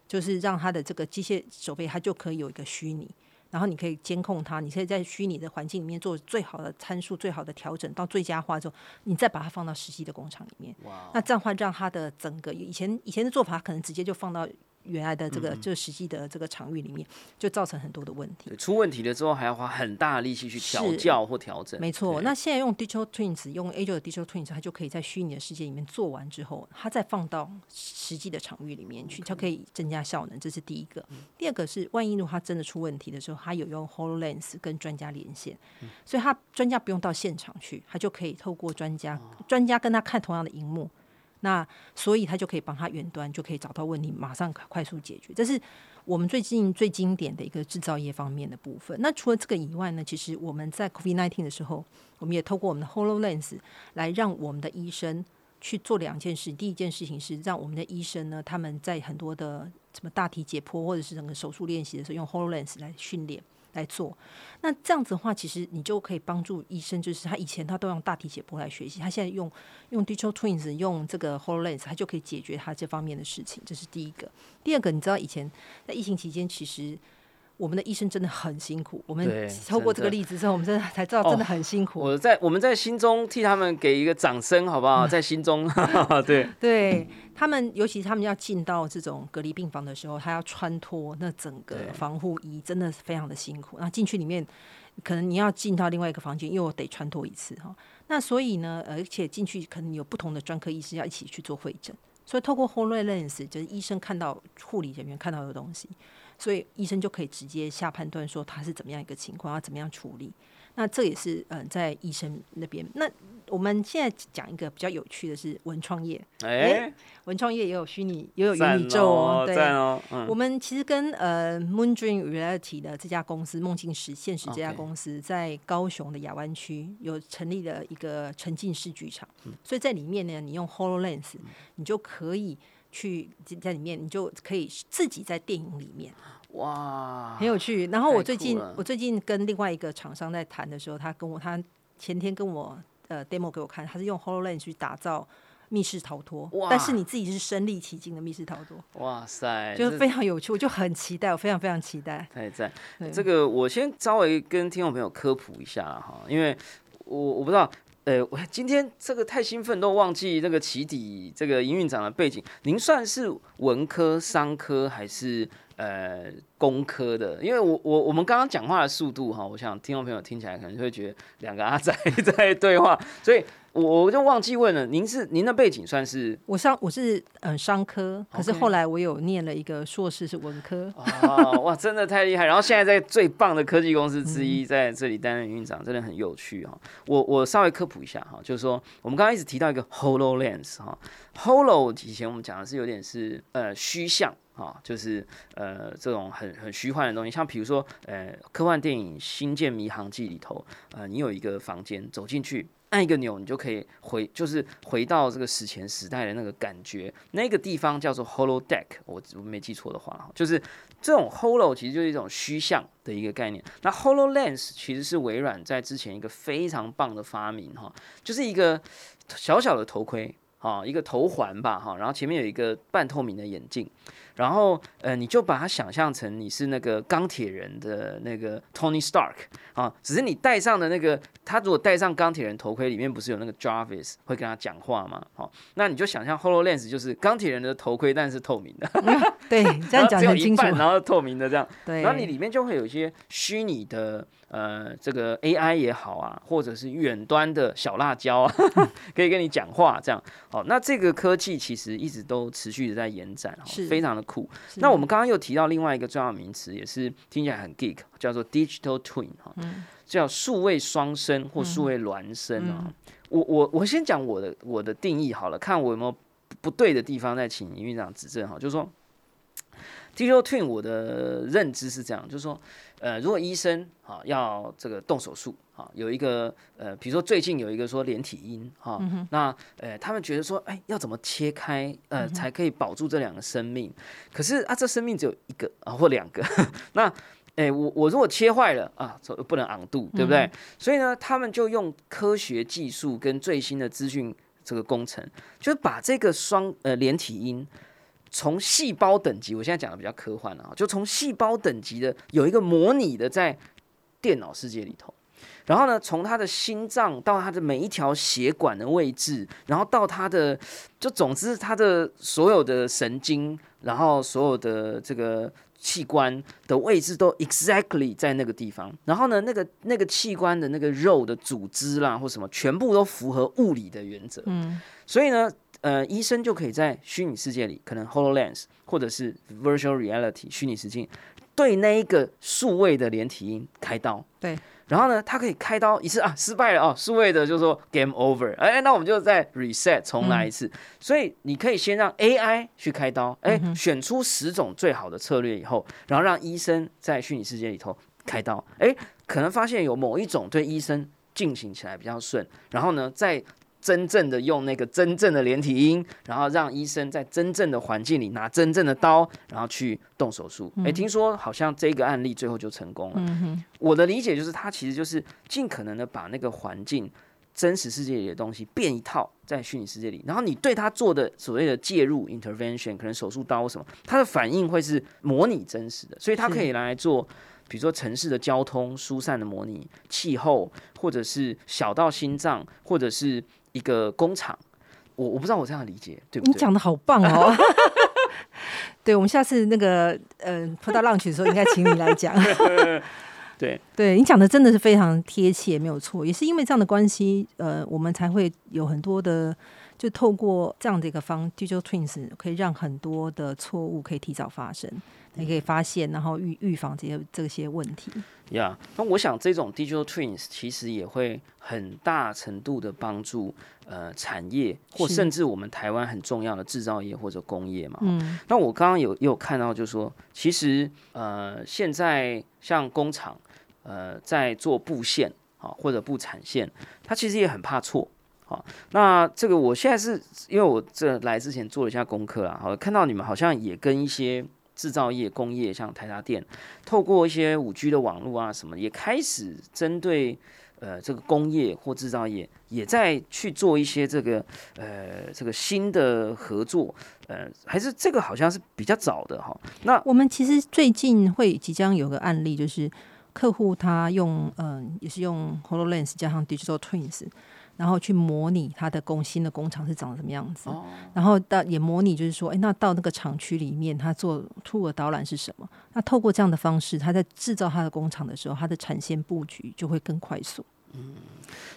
就是让他的这个机械手背它就可以有一个虚拟，然后你可以监控它，你可以在虚拟的环境里面做最好的参数、最好的调整到最佳化之后，你再把它放到实际的工厂里面，那这样话让它的整个以前以前的做法可能直接就放到。原来的这个就实际的这个场域里面，就造成很多的问题。
出问题了之后，还要花很大的力气去调教或调整。
没错，那现在用 Digital Twins，用 Azure 的 Digital Twins，它就可以在虚拟的世界里面做完之后，它再放到实际的场域里面去，它可以增加效能。这是第一个。第二个是，万一如果它真的出问题的时候，它有用 Hololens 跟专家连线，所以它专家不用到现场去，它就可以透过专家，专家跟他看同样的荧幕。那所以他就可以帮他远端就可以找到问题，马上快速解决。这是我们最近最经典的一个制造业方面的部分。那除了这个以外呢，其实我们在 COVID nineteen 的时候，我们也透过我们的 Hololens 来让我们的医生去做两件事。第一件事情是让我们的医生呢，他们在很多的什么大体解剖或者是整个手术练习的时候，用 Hololens 来训练。来做，那这样子的话，其实你就可以帮助医生，就是他以前他都用大体解剖来学习，他现在用用 Digital Twins，用这个 Hololens，他就可以解决他这方面的事情。这是第一个。第二个，你知道以前在疫情期间，其实。我们的医生真的很辛苦。我们透过这个例子之后，我们真的才知道真的很辛苦。
我在我们在心中替他们给一个掌声，好不好？在心中，对
对，他们尤其他们要进到这种隔离病房的时候，他要穿脱那整个防护衣，真的是非常的辛苦。那进去里面，可能你要进到另外一个房间，又得穿脱一次哈。那所以呢，而且进去可能有不同的专科医师要一起去做会诊，所以透过 Hololens，就是医生看到护理人员看到的东西。所以医生就可以直接下判断说他是怎么样一个情况，要怎么样处理。那这也是嗯，在医生那边。那我们现在讲一个比较有趣的是文创业。哎，文创业也有虚拟，也有元宇宙哦。对哦。我们其实跟呃 Moon Dream Reality 的这家公司梦境实现实这家公司在高雄的亚湾区有成立了一个沉浸式剧场。所以在里面呢，你用 Hololens，你就可以。去在里面，你就可以自己在电影里面，哇，很有趣。然后我最近，我最近跟另外一个厂商在谈的时候，他跟我，他前天跟我呃 demo 给我看，他是用 Hololens 去打造密室逃脱，但是你自己是身临其境的密室逃脱。
哇塞，
就是非常有趣，我就很期待，我非常非常期待。
太赞！这个我先稍微跟听众朋友科普一下哈，因为我我不知道。呃，我今天这个太兴奋，都忘记那个起底这个营运长的背景。您算是文科、商科还是呃工科的？因为我我我们刚刚讲话的速度哈，我想听众朋友听起来可能就会觉得两个阿仔 在对话，所以。我我就忘记问了，您是您的背景算是
我上我是嗯商科，可是后来我有念了一个硕士是文科。
哦，哇，真的太厉害！然后现在在最棒的科技公司之一在这里担任院长，真的很有趣哈。我我稍微科普一下哈，就是说我们刚刚一直提到一个 Hololens 哈，Holo 以前我们讲的是有点是呃虚像哈，就是呃这种很很虚幻的东西，像比如说呃科幻电影《星舰迷航记》里头，呃你有一个房间走进去。按一个钮，你就可以回，就是回到这个史前时代的那个感觉。那个地方叫做 Holo Deck，我我没记错的话，就是这种 Holo 其实就是一种虚像的一个概念。那 Holo Lens 其实是微软在之前一个非常棒的发明哈，就是一个小小的头盔啊，一个头环吧哈，然后前面有一个半透明的眼镜。然后，呃，你就把它想象成你是那个钢铁人的那个 Tony Stark 啊，只是你戴上的那个，他如果戴上钢铁人头盔，里面不是有那个 Jarvis 会跟他讲话吗？好，那你就想象 Hololens 就是钢铁人的头盔，但是透明的。
对，这样讲很清楚。
然后透明的这样，
对。
然后你里面就会有一些虚拟的。呃，这个 AI 也好啊，或者是远端的小辣椒啊，可以跟你讲话，这样好。那这个科技其实一直都持续的在延展，是非常的酷。那我们刚刚又提到另外一个重要名词，也是听起来很 geek，叫做 digital twin 哈，叫数位双生或数位孪生啊。我我我先讲我的我的定义好了，看我有没有不对的地方，再请院长指正哈。就是说，digital twin 我的认知是这样，就是说。呃，如果医生啊要这个动手术啊，有一个呃，比如说最近有一个说连体婴哈，那呃他们觉得说，哎，要怎么切开呃才可以保住这两个生命？可是啊，这生命只有一个啊或两个，那哎我我如果切坏了啊，不能昂度，对不对？所以呢，他们就用科学技术跟最新的资讯这个工程，就是把这个双呃连体婴。从细胞等级，我现在讲的比较科幻了啊，就从细胞等级的有一个模拟的在电脑世界里头，然后呢，从他的心脏到他的每一条血管的位置，然后到他的，就总之他的所有的神经，然后所有的这个器官的位置都 exactly 在那个地方，然后呢，那个那个器官的那个肉的组织啦或什么，全部都符合物理的原则，嗯，所以呢。呃，医生就可以在虚拟世界里，可能 Hololens 或者是 Virtual Reality 虚拟实境，对那一个数位的连体婴开刀。
对，
然后呢，他可以开刀一次啊，失败了哦，数位的就说 Game Over，哎，那我们就再 Reset 重来一次。所以你可以先让 AI 去开刀，哎，选出十种最好的策略以后，然后让医生在虚拟世界里头开刀，哎，可能发现有某一种对医生进行起来比较顺，然后呢，再。真正的用那个真正的连体婴，然后让医生在真正的环境里拿真正的刀，然后去动手术。哎，听说好像这个案例最后就成功了。我的理解就是，他其实就是尽可能的把那个环境、真实世界里的东西变一套在虚拟世界里，然后你对他做的所谓的介入 （intervention），可能手术刀什么，他的反应会是模拟真实的，所以他可以来做，比如说城市的交通疏散的模拟、气候，或者是小到心脏，或者是。一个工厂，我我不知道我这样理解对不
对？你讲的好棒哦！对，我们下次那个嗯，碰到浪曲的时候，应该请你来讲。
对，
对你讲的真的是非常贴切，没有错。也是因为这样的关系，呃，我们才会有很多的，就透过这样的一个方，digital twins 可以让很多的错误可以提早发生。你可以发现，然后预预防这些这些问题。
呀，那我想这种 digital twins 其实也会很大程度的帮助呃产业，或甚至我们台湾很重要的制造业或者工业嘛。嗯。那我刚刚有有看到，就是说，其实呃现在像工厂呃在做布线啊或者布产线，它其实也很怕错。好，那这个我现在是因为我这来之前做了一下功课啊，好看到你们好像也跟一些。制造业、工业，像台达电，透过一些五 G 的网络啊，什么也开始针对呃这个工业或制造业也在去做一些这个呃这个新的合作，呃，还是这个好像是比较早的哈。那
我们其实最近会即将有个案例，就是客户他用嗯也是用 Hololens 加上 Digital Twins。然后去模拟它的工新的工厂是长什么样子，然后到也模拟就是说，哎，那到那个厂区里面，他做 tour 导览是什么？那透过这样的方式，他在制造他的工厂的时候，他的产线布局就会更快速。
嗯，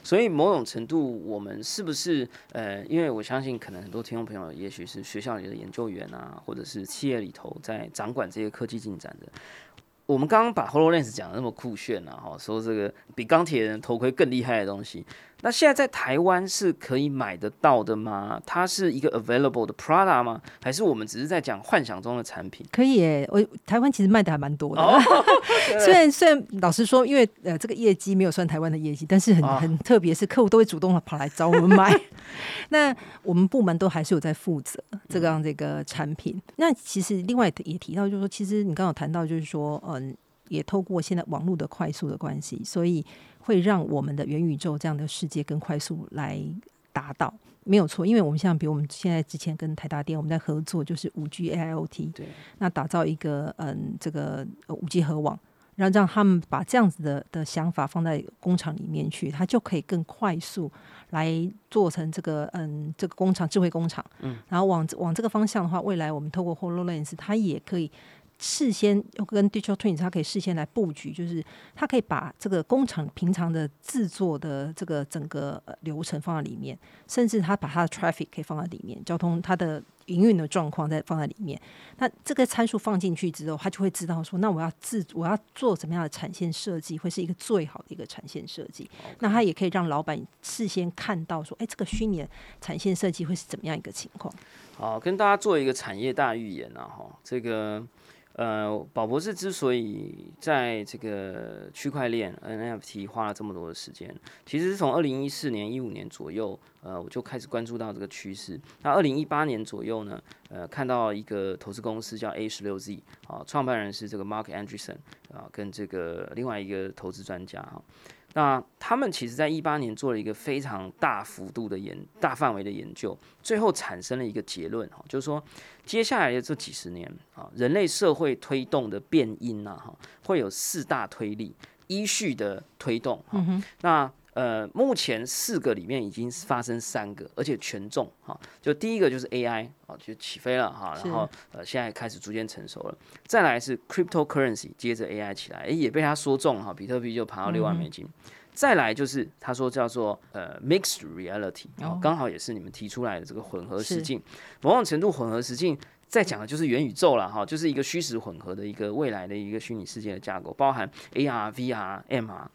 所以某种程度，我们是不是呃，因为我相信，可能很多听众朋友，也许是学校里的研究员啊，或者是企业里头在掌管这些科技进展的。我们刚刚把 Hololens 讲的那么酷炫啊，哈，说这个比钢铁人头盔更厉害的东西。那现在在台湾是可以买得到的吗？它是一个 available 的 Prada 吗？还是我们只是在讲幻想中的产品？
可以耶，我台湾其实卖的还蛮多的。虽然虽然老实说，因为呃这个业绩没有算台湾的业绩，但是很很特别，是客户都会主动跑来找我们买。那我们部门都还是有在负责这个样这个产品。那其实另外也提到，就是说，其实你刚刚谈到，就是说，嗯，也透过现在网络的快速的关系，所以。会让我们的元宇宙这样的世界更快速来达到，没有错。因为我们像比如我们现在之前跟台大电我们在合作，就是五 G AIoT，
对，
那打造一个嗯这个五 G 核网，然后让他们把这样子的的想法放在工厂里面去，它就可以更快速来做成这个嗯这个工厂智慧工厂。嗯，然后往往这个方向的话，未来我们透过 Hololens，它也可以。事先跟 Digital Twins，它可以事先来布局，就是它可以把这个工厂平常的制作的这个整个流程放在里面，甚至它把它的 traffic 可以放在里面，交通它的营运的状况再放在里面。那这个参数放进去之后，它就会知道说，那我要制我要做什么样的产线设计，会是一个最好的一个产线设计。那它也可以让老板事先看到说，哎，这个虚拟的产线设计会是怎么样一个情况？
好，跟大家做一个产业大预言啊，哈，这个。呃，宝博士之所以在这个区块链 NFT 花了这么多的时间，其实是从二零一四年、一五年左右，呃，我就开始关注到这个趋势。那二零一八年左右呢，呃，看到一个投资公司叫 A 十六 Z，啊，创办人是这个 Mark Anderson 啊，跟这个另外一个投资专家哈。那他们其实在一八年做了一个非常大幅度的研、大范围的研究，最后产生了一个结论哈，就是说接下来的这几十年啊，人类社会推动的变因呐哈，会有四大推力依序的推动哈。那呃，目前四个里面已经发生三个，而且权重哈，就第一个就是 AI 啊，就起飞了哈，然后呃，现在开始逐渐成熟了。再来是 cryptocurrency，接着 AI 起来，哎，也被他说中哈，比特币就爬到六万美金。再来就是他说叫做呃 mixed reality，刚好也是你们提出来的这个混合实境，某种程度混合实境在讲的就是元宇宙了哈，就是一个虚实混合的一个未来的一个虚拟世界的架构，包含 AR、VR、MR。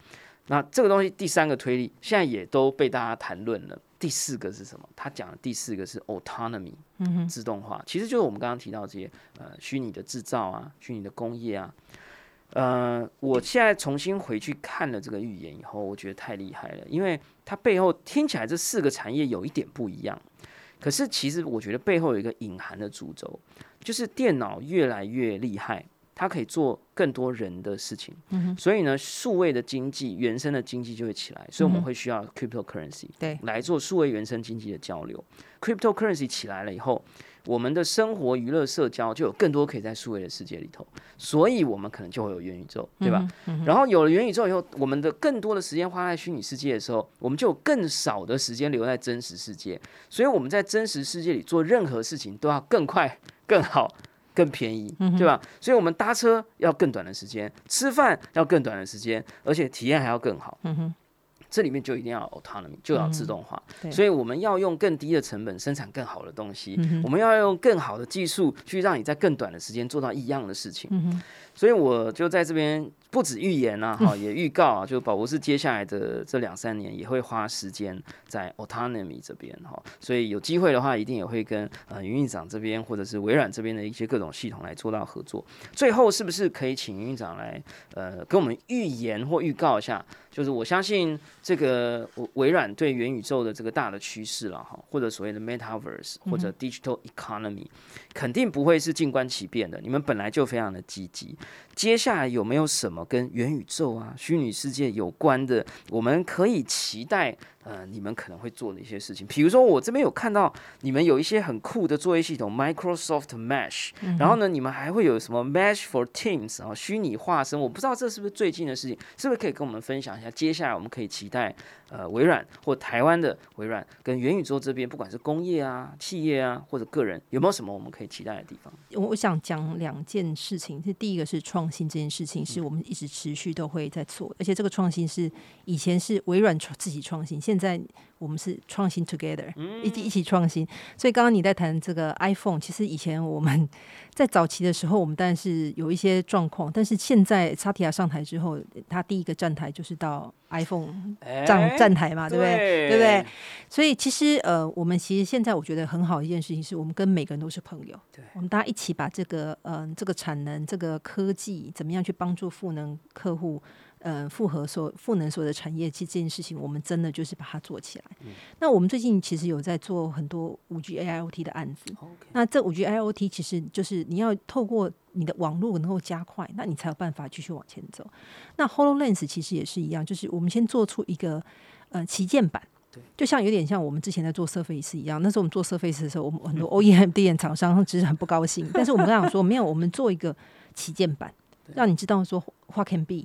那这个东西第三个推力现在也都被大家谈论了。第四个是什么？他讲的第四个是 autonomy，嗯自动化，其实就是我们刚刚提到这些呃虚拟的制造啊、虚拟的工业啊。呃，我现在重新回去看了这个预言以后，我觉得太厉害了，因为它背后听起来这四个产业有一点不一样，可是其实我觉得背后有一个隐含的主轴，就是电脑越来越厉害。它可以做更多人的事情，所以呢，数位的经济、原生的经济就会起来，所以我们会需要 cryptocurrency
对
来做数位原生经济的交流。cryptocurrency 起来了以后，我们的生活、娱乐、社交就有更多可以在数位的世界里头，所以我们可能就会有元宇宙，对吧？然后有了元宇宙以后，我们的更多的时间花在虚拟世界的时候，我们就有更少的时间留在真实世界，所以我们在真实世界里做任何事情都要更快、更好。更便宜，对吧？所以，我们搭车要更短的时间，吃饭要更短的时间，而且体验还要更好。这里面就一定要 autonomy，就要自动化。所以，我们要用更低的成本生产更好的东西。我们要用更好的技术去让你在更短的时间做到一样的事情。所以，我就在这边。不止预言啊，哈，也预告啊，就宝博士接下来的这两三年也会花时间在 autonomy 这边哈，所以有机会的话，一定也会跟呃云院长这边或者是微软这边的一些各种系统来做到合作。最后是不是可以请云院长来呃跟我们预言或预告一下？就是我相信这个微软对元宇宙的这个大的趋势了哈，或者所谓的 metaverse 或者 digital economy，肯定不会是静观其变的。你们本来就非常的积极，接下来有没有什么？啊，跟元宇宙啊、虚拟世界有关的，我们可以期待。呃，你们可能会做的一些事情，比如说我这边有看到你们有一些很酷的作业系统，Microsoft Mesh，然后呢，你们还会有什么 Mesh for Teams 啊，虚拟化身，我不知道这是不是最近的事情，是不是可以跟我们分享一下？接下来我们可以期待呃微软或台湾的微软跟元宇宙这边，不管是工业啊、企业啊或者个人，有没有什么我们可以期待的地方？
我我想讲两件事情，这第一个是创新这件事情，是我们一直持续都会在做，而且这个创新是以前是微软创自己创新，现现在我们是创新 together，一起一起创新。所以刚刚你在谈这个 iPhone，其实以前我们在早期的时候，我们当然是有一些状况，但是现在沙提亚上台之后，他第一个站台就是到 iPhone 站站台嘛，对不对？对不对？所以其实呃，我们其实现在我觉得很好一件事情，是我们跟每个人都是朋友，我们大家一起把这个嗯这个产能、这个科技怎么样去帮助赋能客户。呃，复合所赋能所有的产业，其实这件事情我们真的就是把它做起来。那我们最近其实有在做很多五 G AIoT 的案子。那这五 G AIoT 其实就是你要透过你的网络能够加快，那你才有办法继续往前走。那 Hololens 其实也是一样，就是我们先做出一个呃旗舰版，就像有点像我们之前在做 Surface 一样。那时候我们做 Surface 的时候，我们很多 OEM 电源厂商其实很不高兴，但是我们刚想说，没有，我们做一个旗舰版，让你知道说 What can be。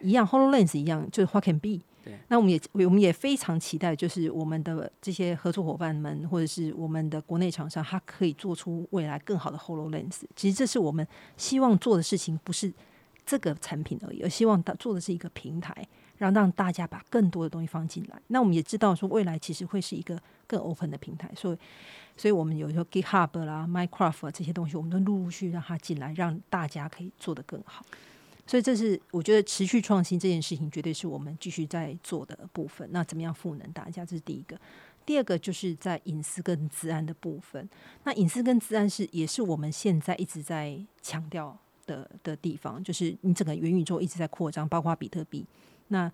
一样，Hololens 一样，就是 What can be。那我们也我们也非常期待，就是我们的这些合作伙伴们，或者是我们的国内厂商，它可以做出未来更好的 Hololens。其实这是我们希望做的事情，不是这个产品而已，而希望它做的是一个平台，让让大家把更多的东西放进来。那我们也知道说，未来其实会是一个更 open 的平台，所以，所以我们有时候 GitHub 啦、Minecraft 这些东西，我们都陆陆续让它进来，让大家可以做得更好。所以这是我觉得持续创新这件事情，绝对是我们继续在做的部分。那怎么样赋能大家？这是第一个。第二个就是在隐私跟治安的部分。那隐私跟治安是也是我们现在一直在强调的的地方，就是你整个元宇宙一直在扩张，包括比特币。那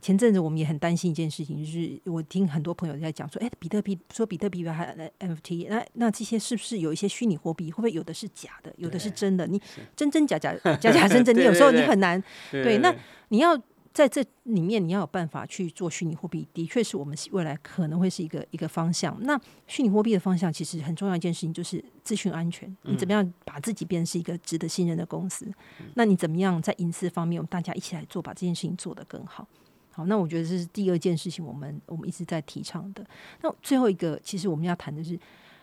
前阵子我们也很担心一件事情，就是我听很多朋友在讲说，哎，比特币说比特币还 NFT，那那这些是不是有一些虚拟货币？会不会有的是假的，有的是真的？你真真假假，假假真真，你有时候你很难对。那你要在这里面，你要有办法去做虚拟货币，的确是我们未来可能会是一个一个方向。那虚拟货币的方向其实很重要一件事情，就是资讯安全。你怎么样把自己变成是一个值得信任的公司？那你怎么样在隐私方面，我们大家一起来做，把这件事情做得更好？好，那我觉得这是第二件事情，我们我们一直在提倡的。那最后一个，其实我们要谈的是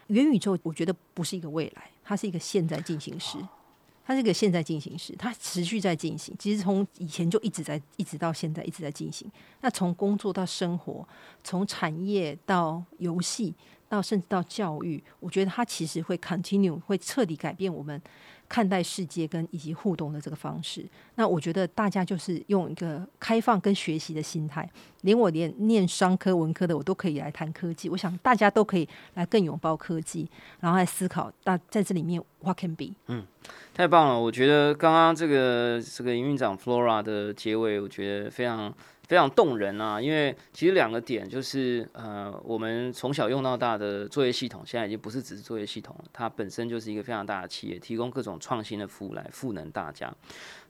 元宇宙。我觉得不是一个未来，它是一个现在进行时，它是一个现在进行时，它持续在进行。其实从以前就一直在，一直到现在一直在进行。那从工作到生活，从产业到游戏，到甚至到教育，我觉得它其实会 continue，会彻底改变我们。看待世界跟以及互动的这个方式，那我觉得大家就是用一个开放跟学习的心态，连我连念商科文科的我都可以来谈科技。我想大家都可以来更拥抱科技，然后来思考大在这里面 what can be。
嗯，太棒了！我觉得刚刚这个这个营运长 Flora 的结尾，我觉得非常。非常动人啊！因为其实两个点就是，呃，我们从小用到大的作业系统，现在已经不是只是作业系统了，它本身就是一个非常大的企业，提供各种创新的服务来赋能大家。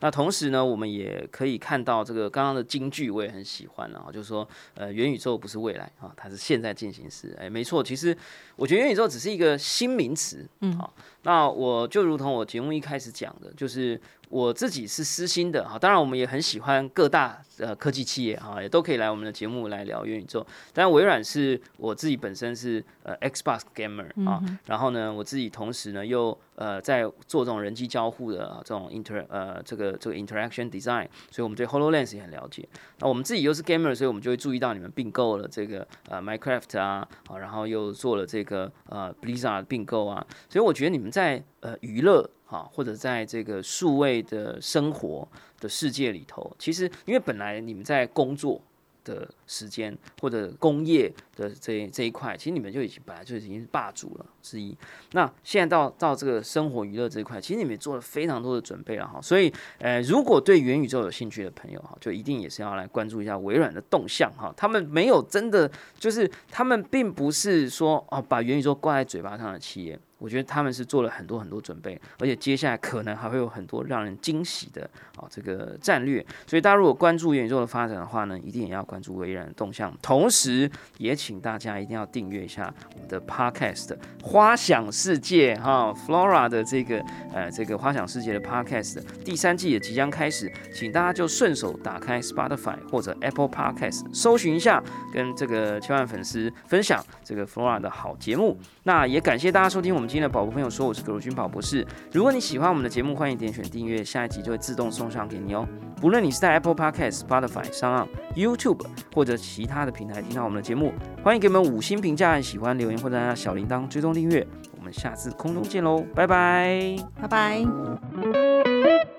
那同时呢，我们也可以看到这个刚刚的金句，我也很喜欢啊，就是说，呃，元宇宙不是未来啊，它是现在进行时。哎，没错，其实我觉得元宇宙只是一个新名词，嗯，好，那我就如同我节目一开始讲的，就是。我自己是私心的哈，当然我们也很喜欢各大呃科技企业哈，也都可以来我们的节目来聊元宇宙。但微软是我自己本身是呃 Xbox gamer 啊，然后呢，我自己同时呢又呃在做这种人机交互的这种 inter 呃这个这个 interaction design，所以我们对 Hololens 也很了解。那我们自己又是 gamer，所以我们就会注意到你们并购了这个呃 Minecraft 啊，啊，然后又做了这个呃 Blizzard 并购啊，所以我觉得你们在呃娱乐。好，或者在这个数位的生活的世界里头，其实因为本来你们在工作的时间或者工业的这这一块，其实你们就已经本来就已经是霸主了之一。那现在到到这个生活娱乐这一块，其实你们做了非常多的准备了哈。所以，呃，如果对元宇宙有兴趣的朋友哈，就一定也是要来关注一下微软的动向哈。他们没有真的就是他们并不是说哦把元宇宙挂在嘴巴上的企业。我觉得他们是做了很多很多准备，而且接下来可能还会有很多让人惊喜的啊这个战略。所以大家如果关注元宇宙的发展的话呢，一定也要关注微软的动向，同时也请大家一定要订阅一下我们的 Podcast《花想世界》哈，Flora 的这个呃这个花想世界的 Podcast 第三季也即将开始，请大家就顺手打开 Spotify 或者 Apple Podcast 搜寻一下，跟这个千万粉丝分享这个 Flora 的好节目。那也感谢大家收听我们今天的宝宝朋友说，我是葛如君宝博士。如果你喜欢我们的节目，欢迎点选订阅，下一集就会自动送上给你哦。不论你是在 Apple Podcast、Spotify、上 YouTube 或者其他的平台听到我们的节目，欢迎给我们五星评价、喜欢留言或者按小铃铛追踪订阅。我们下次空中见喽，拜拜，
拜拜。